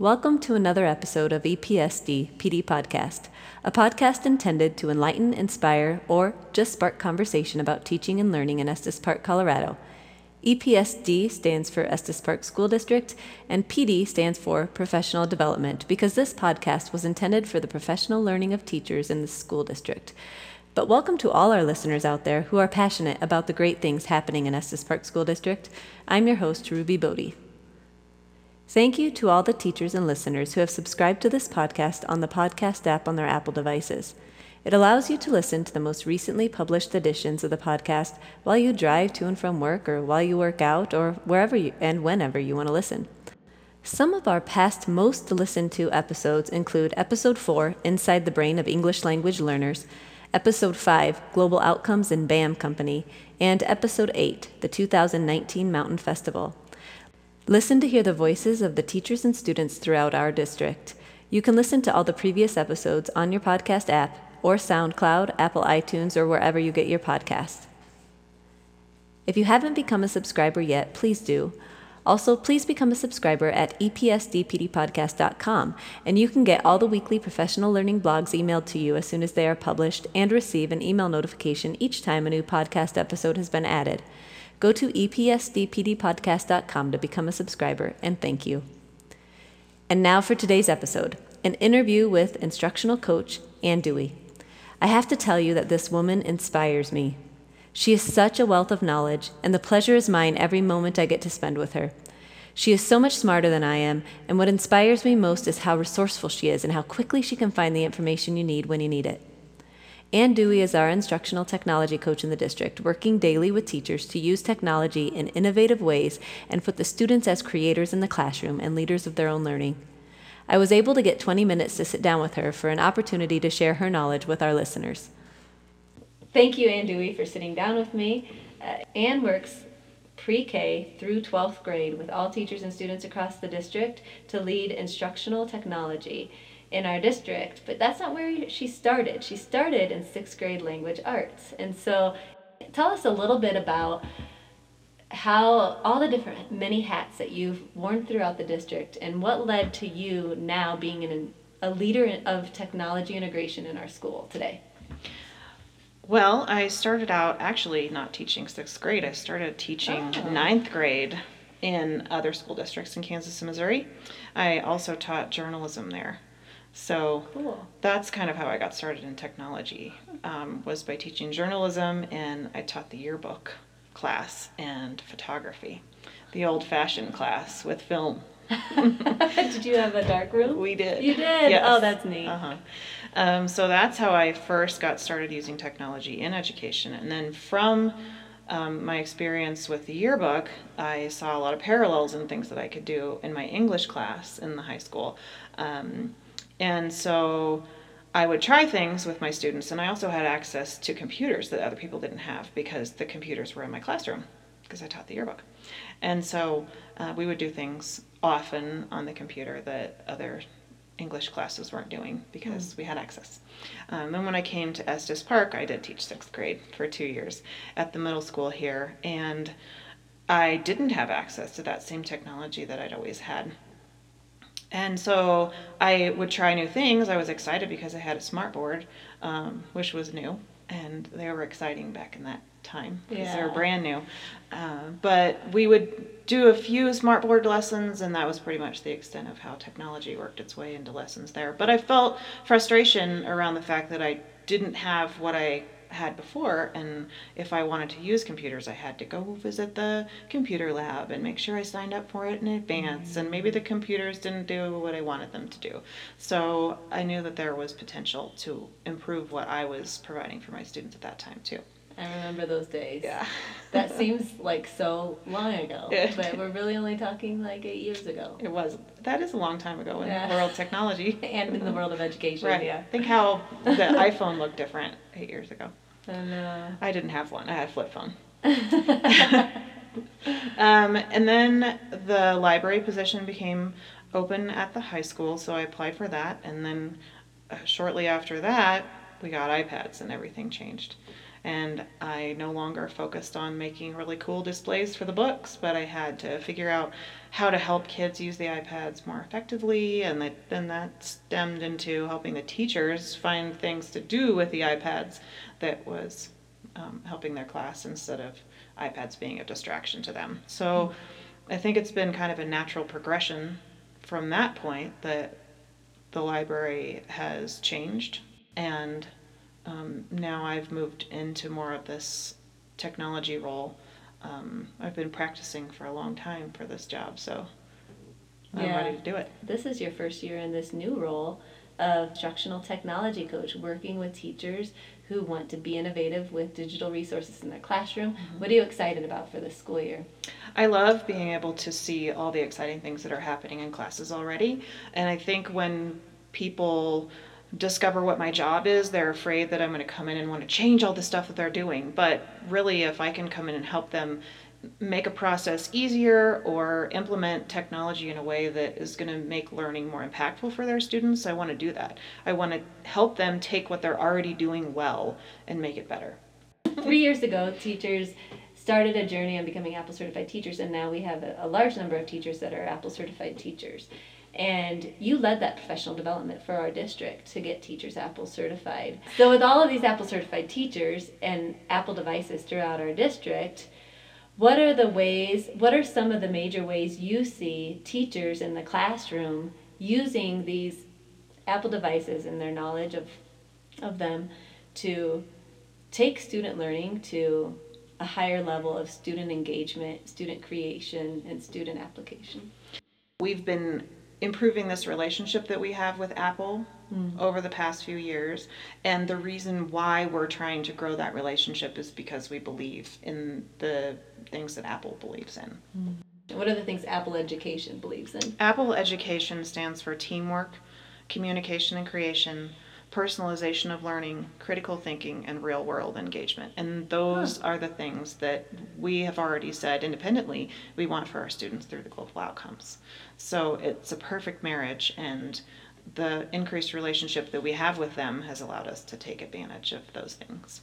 Welcome to another episode of EPSD PD Podcast, a podcast intended to enlighten, inspire, or just spark conversation about teaching and learning in Estes Park, Colorado. EPSD stands for Estes Park School District, and PD stands for Professional Development because this podcast was intended for the professional learning of teachers in the school district. But welcome to all our listeners out there who are passionate about the great things happening in Estes Park School District. I'm your host, Ruby Bodie. Thank you to all the teachers and listeners who have subscribed to this podcast on the podcast app on their Apple devices. It allows you to listen to the most recently published editions of the podcast while you drive to and from work or while you work out or wherever you, and whenever you want to listen. Some of our past most listened to episodes include Episode 4, Inside the Brain of English Language Learners, Episode 5, Global Outcomes in BAM Company, and Episode 8, the 2019 Mountain Festival. Listen to hear the voices of the teachers and students throughout our district. You can listen to all the previous episodes on your podcast app or SoundCloud, Apple iTunes, or wherever you get your podcasts. If you haven't become a subscriber yet, please do. Also, please become a subscriber at epsdpdpodcast.com, and you can get all the weekly professional learning blogs emailed to you as soon as they are published and receive an email notification each time a new podcast episode has been added. Go to epsdpdpodcast.com to become a subscriber, and thank you. And now for today's episode an interview with instructional coach Ann Dewey. I have to tell you that this woman inspires me. She is such a wealth of knowledge, and the pleasure is mine every moment I get to spend with her. She is so much smarter than I am, and what inspires me most is how resourceful she is and how quickly she can find the information you need when you need it. Ann Dewey is our instructional technology coach in the district, working daily with teachers to use technology in innovative ways and put the students as creators in the classroom and leaders of their own learning. I was able to get 20 minutes to sit down with her for an opportunity to share her knowledge with our listeners. Thank you, Ann Dewey, for sitting down with me. Uh, Ann works pre K through 12th grade with all teachers and students across the district to lead instructional technology in our district, but that's not where she started. She started in sixth grade language arts. And so, tell us a little bit about how all the different many hats that you've worn throughout the district and what led to you now being an, a leader of technology integration in our school today. Well, I started out actually not teaching sixth grade. I started teaching oh. ninth grade in other school districts in Kansas and Missouri. I also taught journalism there. So cool. that's kind of how I got started in technology. Um, was by teaching journalism, and I taught the yearbook class and photography, the old-fashioned class with film. did you have a dark room? We did. You did. Yes. Oh, that's neat. Uh-huh. Um, so that's how I first got started using technology in education, and then from um, my experience with the yearbook, I saw a lot of parallels and things that I could do in my English class in the high school. Um, and so I would try things with my students, and I also had access to computers that other people didn't have because the computers were in my classroom because I taught the yearbook. And so uh, we would do things often on the computer that other English classes weren't doing because mm. we had access. Um, and when I came to Estes Park, I did teach sixth grade for two years at the middle school here, and I didn't have access to that same technology that I'd always had. And so I would try new things. I was excited because I had a smart board, um, which was new, and they were exciting back in that time because yeah. they were brand new. Uh, but we would do a few smart board lessons, and that was pretty much the extent of how technology worked its way into lessons there. But I felt frustration around the fact that I didn't have what I had before. And if I wanted to use computers, I had to go visit the computer lab and make sure I signed up for it in advance. And maybe the computers didn't do what I wanted them to do. So I knew that there was potential to improve what I was providing for my students at that time, too. I remember those days. Yeah. that seems like so long ago, but we're really only talking like eight years ago. It was. That is a long time ago in yeah. the world of technology. and in the world of education, right. yeah. Think how the iPhone looked different eight years ago. And, uh... I didn't have one. I had a flip phone. um, and then the library position became open at the high school, so I applied for that. And then uh, shortly after that, we got iPads and everything changed. And I no longer focused on making really cool displays for the books, but I had to figure out how to help kids use the iPads more effectively, and that, then that stemmed into helping the teachers find things to do with the iPads that was um, helping their class instead of iPads being a distraction to them. So I think it's been kind of a natural progression from that point that the library has changed and um, now I've moved into more of this technology role. Um, I've been practicing for a long time for this job, so I'm Yeah. ready to do it. This is your first year in this new role of instructional technology coach, working with teachers who want to be innovative with digital resources in their classroom. What are you excited about for this school year? I love being able to see all the exciting things that are happening in classes already. And I think when people discover what my job is, they're afraid that I'm going to come in and want to change all the stuff that they're doing. But really, if I can come in and help them make a process easier or implement technology in a way that is going to make learning more impactful for their students, I want to do that. I want to help them take what they're already doing well and make it better. Three years ago, teachers started a journey on becoming Apple certified teachers, and now we have a, large number of teachers that are Apple certified teachers. And you led that professional development for our district to get teachers Apple certified. So, with all of these Apple certified teachers and Apple devices throughout our district, what are the ways, what are some of the major ways you see teachers in the classroom using these Apple devices and their knowledge of, of them to take student learning to a higher level of student engagement, student creation, and student application. We've been improving this relationship that we have with Apple hmm. over the past few years. And the reason why we're trying to grow that relationship is because we believe in the things that Apple believes in. Hmm. What are the things Apple Education believes in? Apple Education stands for teamwork, communication and creation, personalization of learning, critical thinking, and real world engagement. And those are the things that we have already said independently we want for our students through the global outcomes. So it's a perfect marriage, and the increased relationship that we have with them has allowed us to take advantage of those things.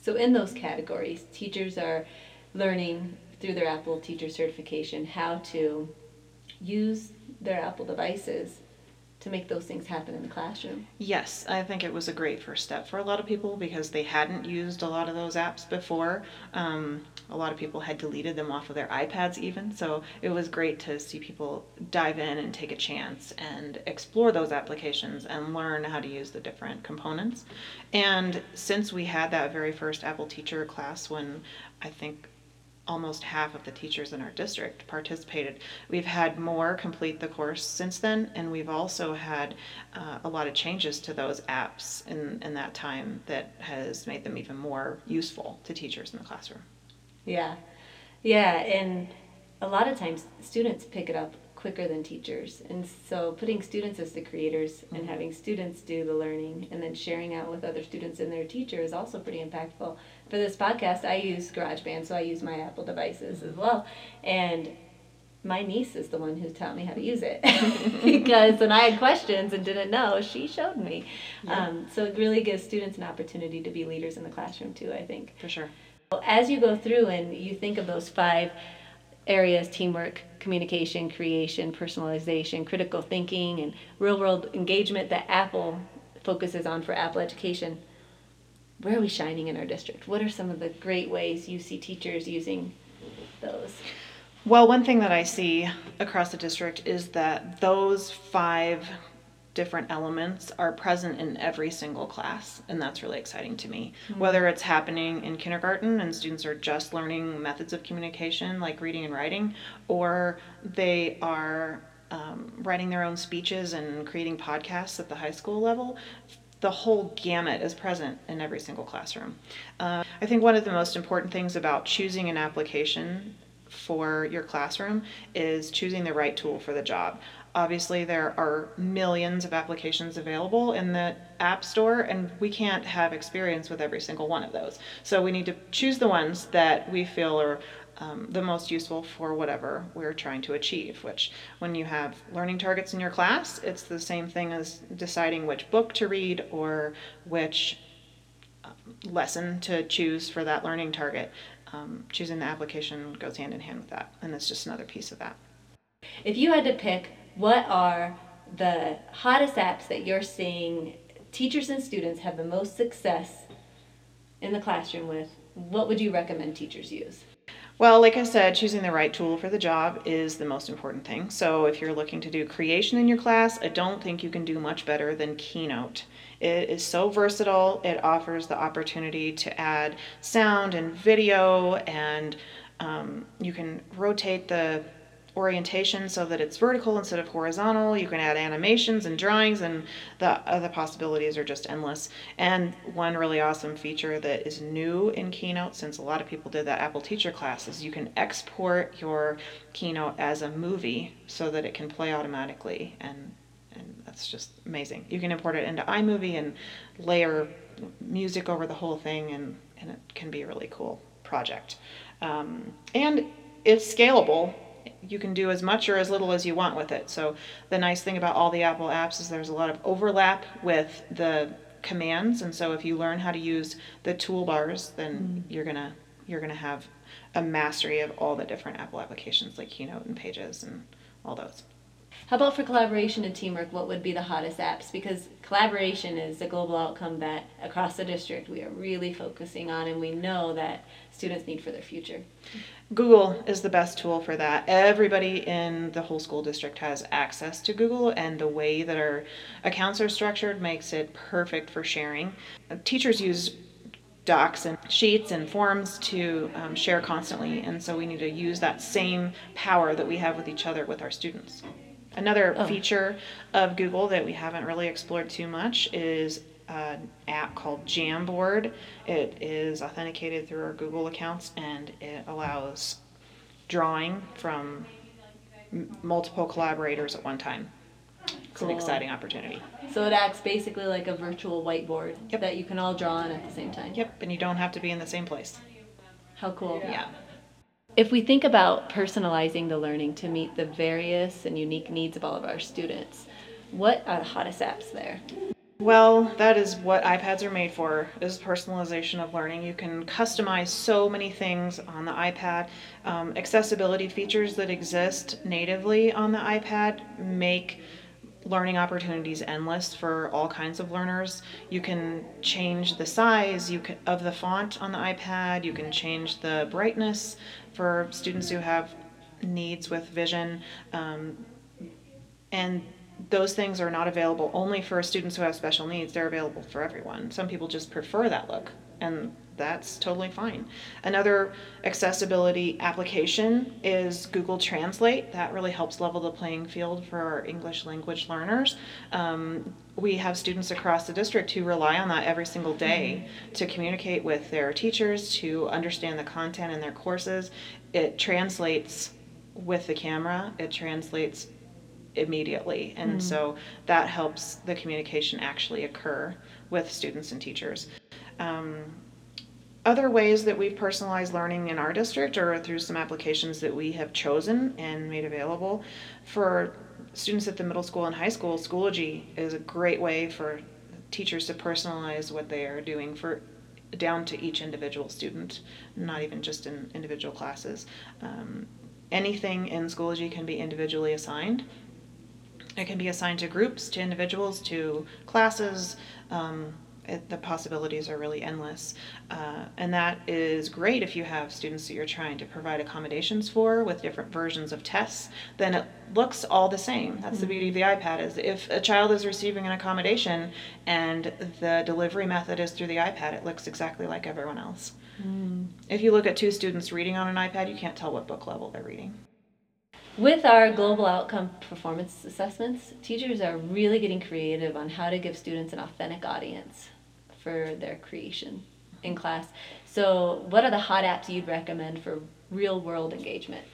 So, in those categories, teachers are learning through their Apple teacher certification how to use their Apple devices to make those things happen in the classroom. Yes, I think it was a great first step for a lot of people because they hadn't used a lot of those apps before. Um, a lot of people had deleted them off of their iPads, even. So it was great to see people dive in and take a chance and explore those applications and learn how to use the different components. And since we had that very first Apple teacher class when I think almost half of the teachers in our district participated. We've had more complete the course since then, and we've also had uh, a lot of changes to those apps in, in that time that has made them even more useful to teachers in the classroom. Yeah, yeah, and a lot of times students pick it up quicker than teachers, and so putting students as the creators and having students do the learning and then sharing out with other students and their teacher is also pretty impactful. For this podcast, I use GarageBand, so I use my Apple devices as well, and my niece is the one who taught me how to use it because when I had questions and didn't know, she showed me. Um, so it really gives students an opportunity to be leaders in the classroom too. I think. For sure. As you go through and you think of those five areas teamwork, communication, creation, personalization, critical thinking, and real world engagement that Apple focuses on for Apple education where are we shining in our district? What are some of the great ways you see teachers using those? Well, one thing that I see across the district is that those five different elements are present in every single class, and that's really exciting to me. Whether it's happening in kindergarten and students are just learning methods of communication like reading and writing, or they are um, writing their own speeches and creating podcasts at the high school level. The whole gamut is present in every single classroom. Uh, I think one of the most important things about choosing an application for your classroom is choosing the right tool for the job. Obviously, there are millions of applications available in the App Store, and we can't have experience with every single one of those. So, we need to choose the ones that we feel are um, the most useful for whatever we're trying to achieve. Which, when you have learning targets in your class, it's the same thing as deciding which book to read or which lesson to choose for that learning target. Um, choosing the application goes hand in hand with that, and it's just another piece of that. If you had to pick, what are the hottest apps that you're seeing teachers and students have the most success in the classroom with? What would you recommend teachers use? Well, like I said, choosing the right tool for the job is the most important thing. So, if you're looking to do creation in your class, I don't think you can do much better than Keynote. It is so versatile, it offers the opportunity to add sound and video, and um, you can rotate the orientation so that it's vertical instead of horizontal. You can add animations and drawings, and the other possibilities are just endless. And one really awesome feature that is new in Keynote, since a lot of people did that Apple Teacher class, is you can export your Keynote as a movie so that it can play automatically, and and that's just amazing. You can import it into iMovie and layer music over the whole thing, and and it can be a really cool project. Um, and it's scalable you can do as much or as little as you want with it. So the nice thing about all the Apple apps is there's a lot of overlap with the commands, and so if you learn how to use the toolbars, then mm. you're gonna you're gonna have a mastery of all the different Apple applications like Keynote and Pages and all those. How about for collaboration and teamwork? What would be the hottest apps? Because collaboration is a global outcome that across the district we are really focusing on, and we know that students need for their future. Google is the best tool for that. Everybody in the whole school district has access to Google, and the way that our accounts are structured makes it perfect for sharing. Teachers use docs and sheets and forms to um, share constantly, and so we need to use that same power that we have with each other with our students. Another oh. feature of Google that we haven't really explored too much is uh, an app called Jamboard. It is authenticated through our Google accounts and it allows drawing from m- multiple collaborators at one time. It's cool. an exciting opportunity. So it acts basically like a virtual whiteboard yep. that you can all draw on at the same time. Yep, and you don't have to be in the same place. How cool. Yeah. If we think about personalizing the learning to meet the various and unique needs of all of our students, what are the hottest apps there? Well, that is what iPads are made for, is personalization of learning. You can customize so many things on the iPad. Um, accessibility features that exist natively on the iPad make learning opportunities endless for all kinds of learners. You can change the size you can, of the font on the iPad. You can change the brightness for students who have needs with vision. Um, and those things are not available only for students who have special needs. They're available for everyone. Some people just prefer that look, and that's totally fine. Another accessibility application is Google Translate. That really helps level the playing field for English language learners. Um, we have students across the district who rely on that every single day mm-hmm. to communicate with their teachers, to understand the content in their courses. It translates with the camera, it translates immediately. And mm so that helps the communication actually occur with students and teachers. Um, other ways that we've personalized learning in our district are through some applications that we have chosen and made available. For students at the middle school and high school, Schoology is a great way for teachers to personalize what they are doing for down to each individual student, not even just in individual classes. Um, anything in Schoology can be individually assigned. It can be assigned to groups, to individuals, to classes. Um, it, the possibilities are really endless. Uh, and that is great if you have students that you're trying to provide accommodations for with different versions of tests, then it looks all the same. That's mm-hmm. the beauty of the iPad is if a child is receiving an accommodation and the delivery method is through the iPad, it looks exactly like everyone else. Mm. If you look at two students reading on an iPad, you can't tell what book level they're reading. With our global outcome performance assessments, teachers are really getting creative on how to give students an authentic audience for their creation in class. So, what are the hot apps you'd recommend for real world engagement?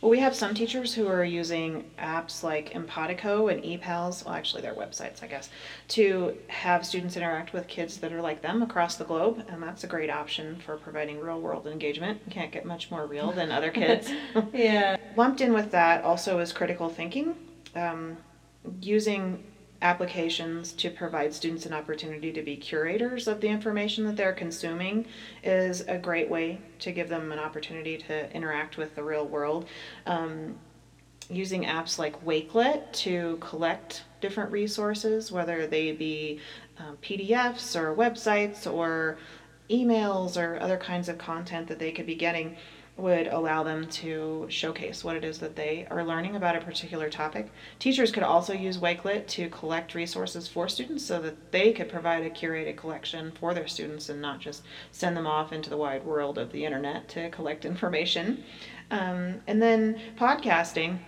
Well, we have some teachers who are using apps like Empatico and ePals, well, actually, they're websites, I guess, to have students interact with kids that are like them across the globe. And that's a great option for providing real world engagement. You can't get much more real than other kids. yeah. Lumped in with that also is critical thinking. Um, using applications to provide students an opportunity to be curators of the information that they're consuming is a great way to give them an opportunity to interact with the real world. Um, using apps like Wakelet to collect different resources, whether they be um, PDFs or websites or emails or other kinds of content that they could be getting would allow them to showcase what it is that they are learning about a particular topic. Teachers could also use Wakelet to collect resources for students so that they could provide a curated collection for their students and not just send them off into the wide world of the internet to collect information. Um, and then podcasting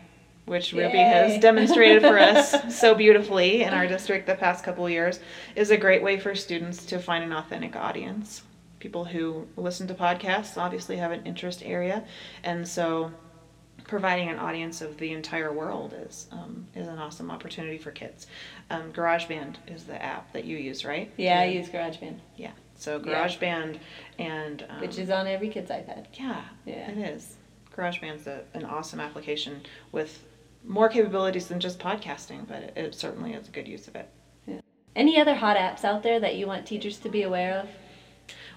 which Ruby has demonstrated for us so beautifully in our district the past couple years, is a great way for students to find an authentic audience. People who listen to podcasts obviously have an interest area, and so providing an audience of the entire world is um, is an awesome opportunity for kids. Um, GarageBand is the app that you use, right? Yeah, I use GarageBand. Yeah, so GarageBand and um, which is on every kid's iPad. Yeah, yeah, it is. GarageBand's a, an awesome application with more capabilities than just podcasting, but it, it certainly is a good use of it. Yeah. Any other hot apps out there that you want teachers to be aware of?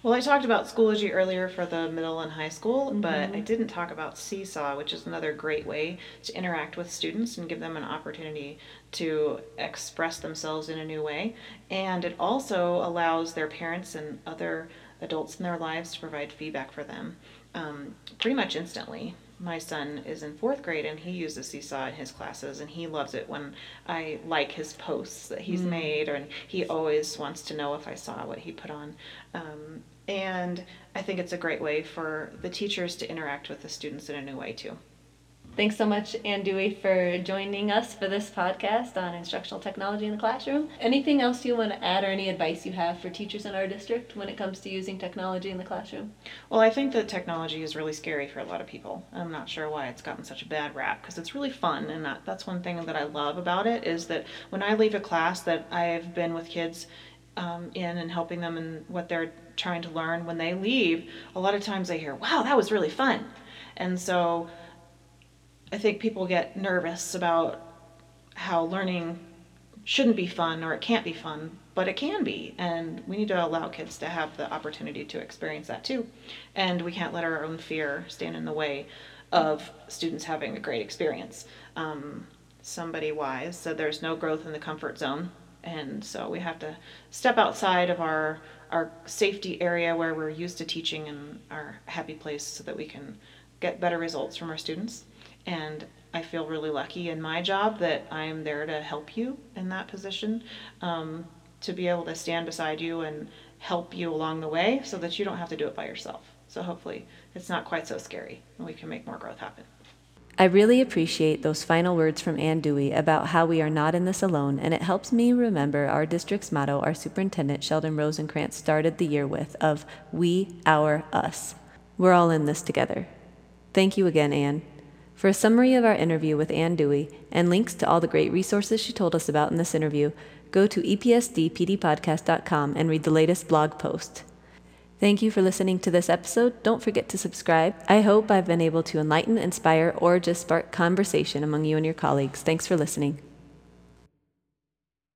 Well, I talked about Schoology earlier for the middle and high school, mm-hmm. but I didn't talk about Seesaw, which is another great way to interact with students and give them an opportunity to express themselves in a new way. And it also allows their parents and other adults in their lives to provide feedback for them um, pretty much instantly my son is in fourth grade and he uses Seesaw in his classes and he loves it when I like his posts that he's mm. made and he always wants to know if I saw what he put on. Um, and I think it's a great way for the teachers to interact with the students in a new way too. Thanks so much, Ann Dewey, for joining us for this podcast on instructional technology in the classroom. Anything else you want to add or any advice you have for teachers in our district when it comes to using technology in the classroom? Well, I think that technology is really scary for a lot of people. I'm not sure why it's gotten such a bad rap because it's really fun and that, that's one thing that I love about it is that when I leave a class that I've been with kids um, in and helping them in what they're trying to learn, when they leave, a lot of times they hear, wow, that was really fun. And so I think people get nervous about how learning shouldn't be fun or it can't be fun, but it can be. And we need to allow kids to have the opportunity to experience that too. And we can't let our own fear stand in the way of students having a great experience. Um, somebody wise said there's no growth in the comfort zone. And so we have to step outside of our, our safety area where we're used to teaching and our happy place so that we can get better results from our students. And I feel really lucky in my job that I'm there to help you in that position, um, to be able to stand beside you and help you along the way so that you don't have to do it by yourself. So hopefully it's not quite so scary and we can make more growth happen. I really appreciate those final words from Ann Dewey about how we are not in this alone, and it helps me remember our district's motto our superintendent Sheldon Rosenkrantz started the year with of we, our, us. We're all in this together. Thank you again, Ann. For a summary of our interview with Ann Dewey and links to all the great resources she told us about in this interview, go to epsdpdpodcast.com and read the latest blog post. Thank you for listening to this episode. Don't forget to subscribe. I hope I've been able to enlighten, inspire, or just spark conversation among you and your colleagues. Thanks for listening.